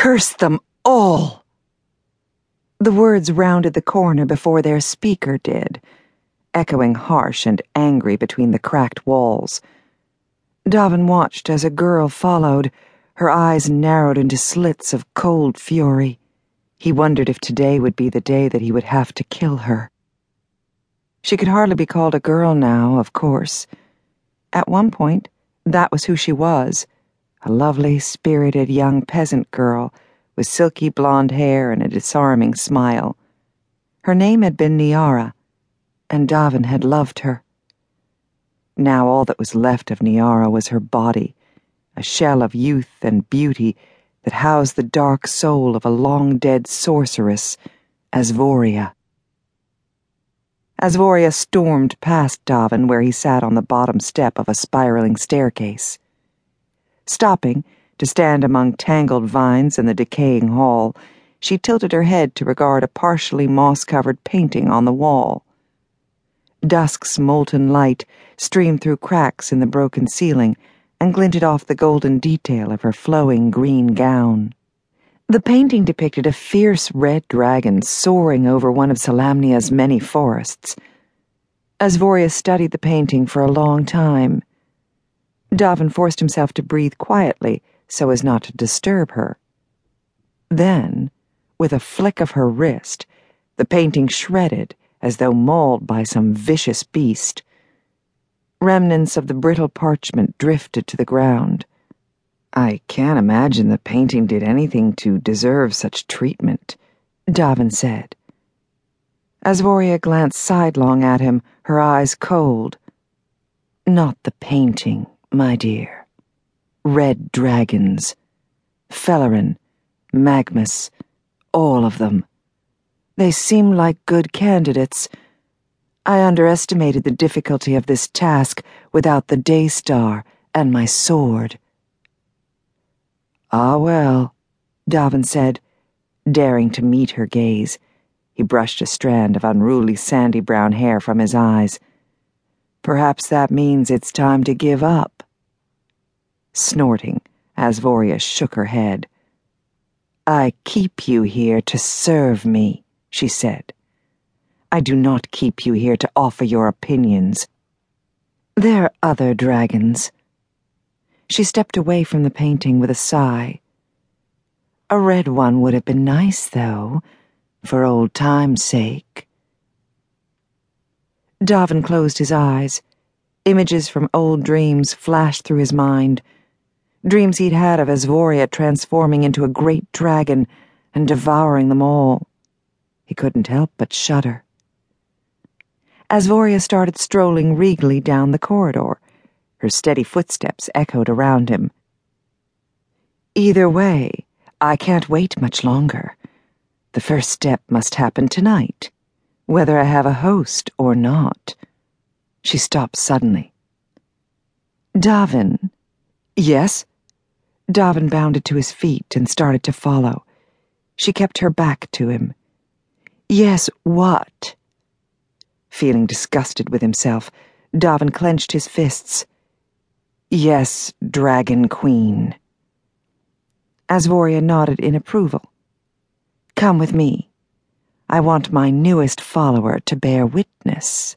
Curse them all! The words rounded the corner before their speaker did, echoing harsh and angry between the cracked walls. Davyn watched as a girl followed, her eyes narrowed into slits of cold fury. He wondered if today would be the day that he would have to kill her. She could hardly be called a girl now, of course. At one point, that was who she was a lovely, spirited young peasant girl with silky blonde hair and a disarming smile. Her name had been Nearra, and Davyn had loved her. Now all that was left of Nearra was her body, a shell of youth and beauty that housed the dark soul of a long dead sorceress, Asvoria. Asvoria stormed past Davyn where he sat on the bottom step of a spiraling staircase. Stopping to stand among tangled vines in the decaying hall, she tilted her head to regard a partially moss covered painting on the wall. Dusk's molten light streamed through cracks in the broken ceiling and glinted off the golden detail of her flowing green gown. The painting depicted a fierce red dragon soaring over one of Solamnia's many forests. As Asvoria studied the painting for a long time. Davyn forced himself to breathe quietly so as not to disturb her. Then, with a flick of her wrist, the painting shredded as though mauled by some vicious beast. Remnants of the brittle parchment drifted to the ground. I can't imagine the painting did anything to deserve such treatment, Davyn said. Asvoria glanced sidelong at him, her eyes cold. Not the painting, my dear. Red dragons. Felarin, Magmus, all of them. They seem like good candidates I underestimated the difficulty of this task without the Daystar and my sword. Ah, well, Davyn said, daring to meet her gaze. He brushed a strand of unruly sandy brown hair from his eyes. Perhaps that means it's time to give up. Snorting, Asvoria shook her head. I keep you here to serve me, she said. I do not keep you here to offer your opinions. There are other dragons. She stepped away from the painting with a sigh. A red one would have been nice, though, for old time's sake. Davyn closed his eyes. Images from old dreams flashed through his mind. Dreams he'd had of Asvoria transforming into a great dragon and devouring them all. He couldn't help but shudder. Asvoria started strolling regally down the corridor. Her steady footsteps echoed around him. Either way, I can't wait much longer. The first step must happen tonight, whether I have a host or not. She stopped suddenly. Davyn. Yes? Davyn bounded to his feet and started to follow. She kept her back to him. Yes, what? Feeling disgusted with himself, Davyn clenched his fists. Yes, Dragon Queen. Asvoria nodded in approval. Come with me. I want my newest follower to bear witness.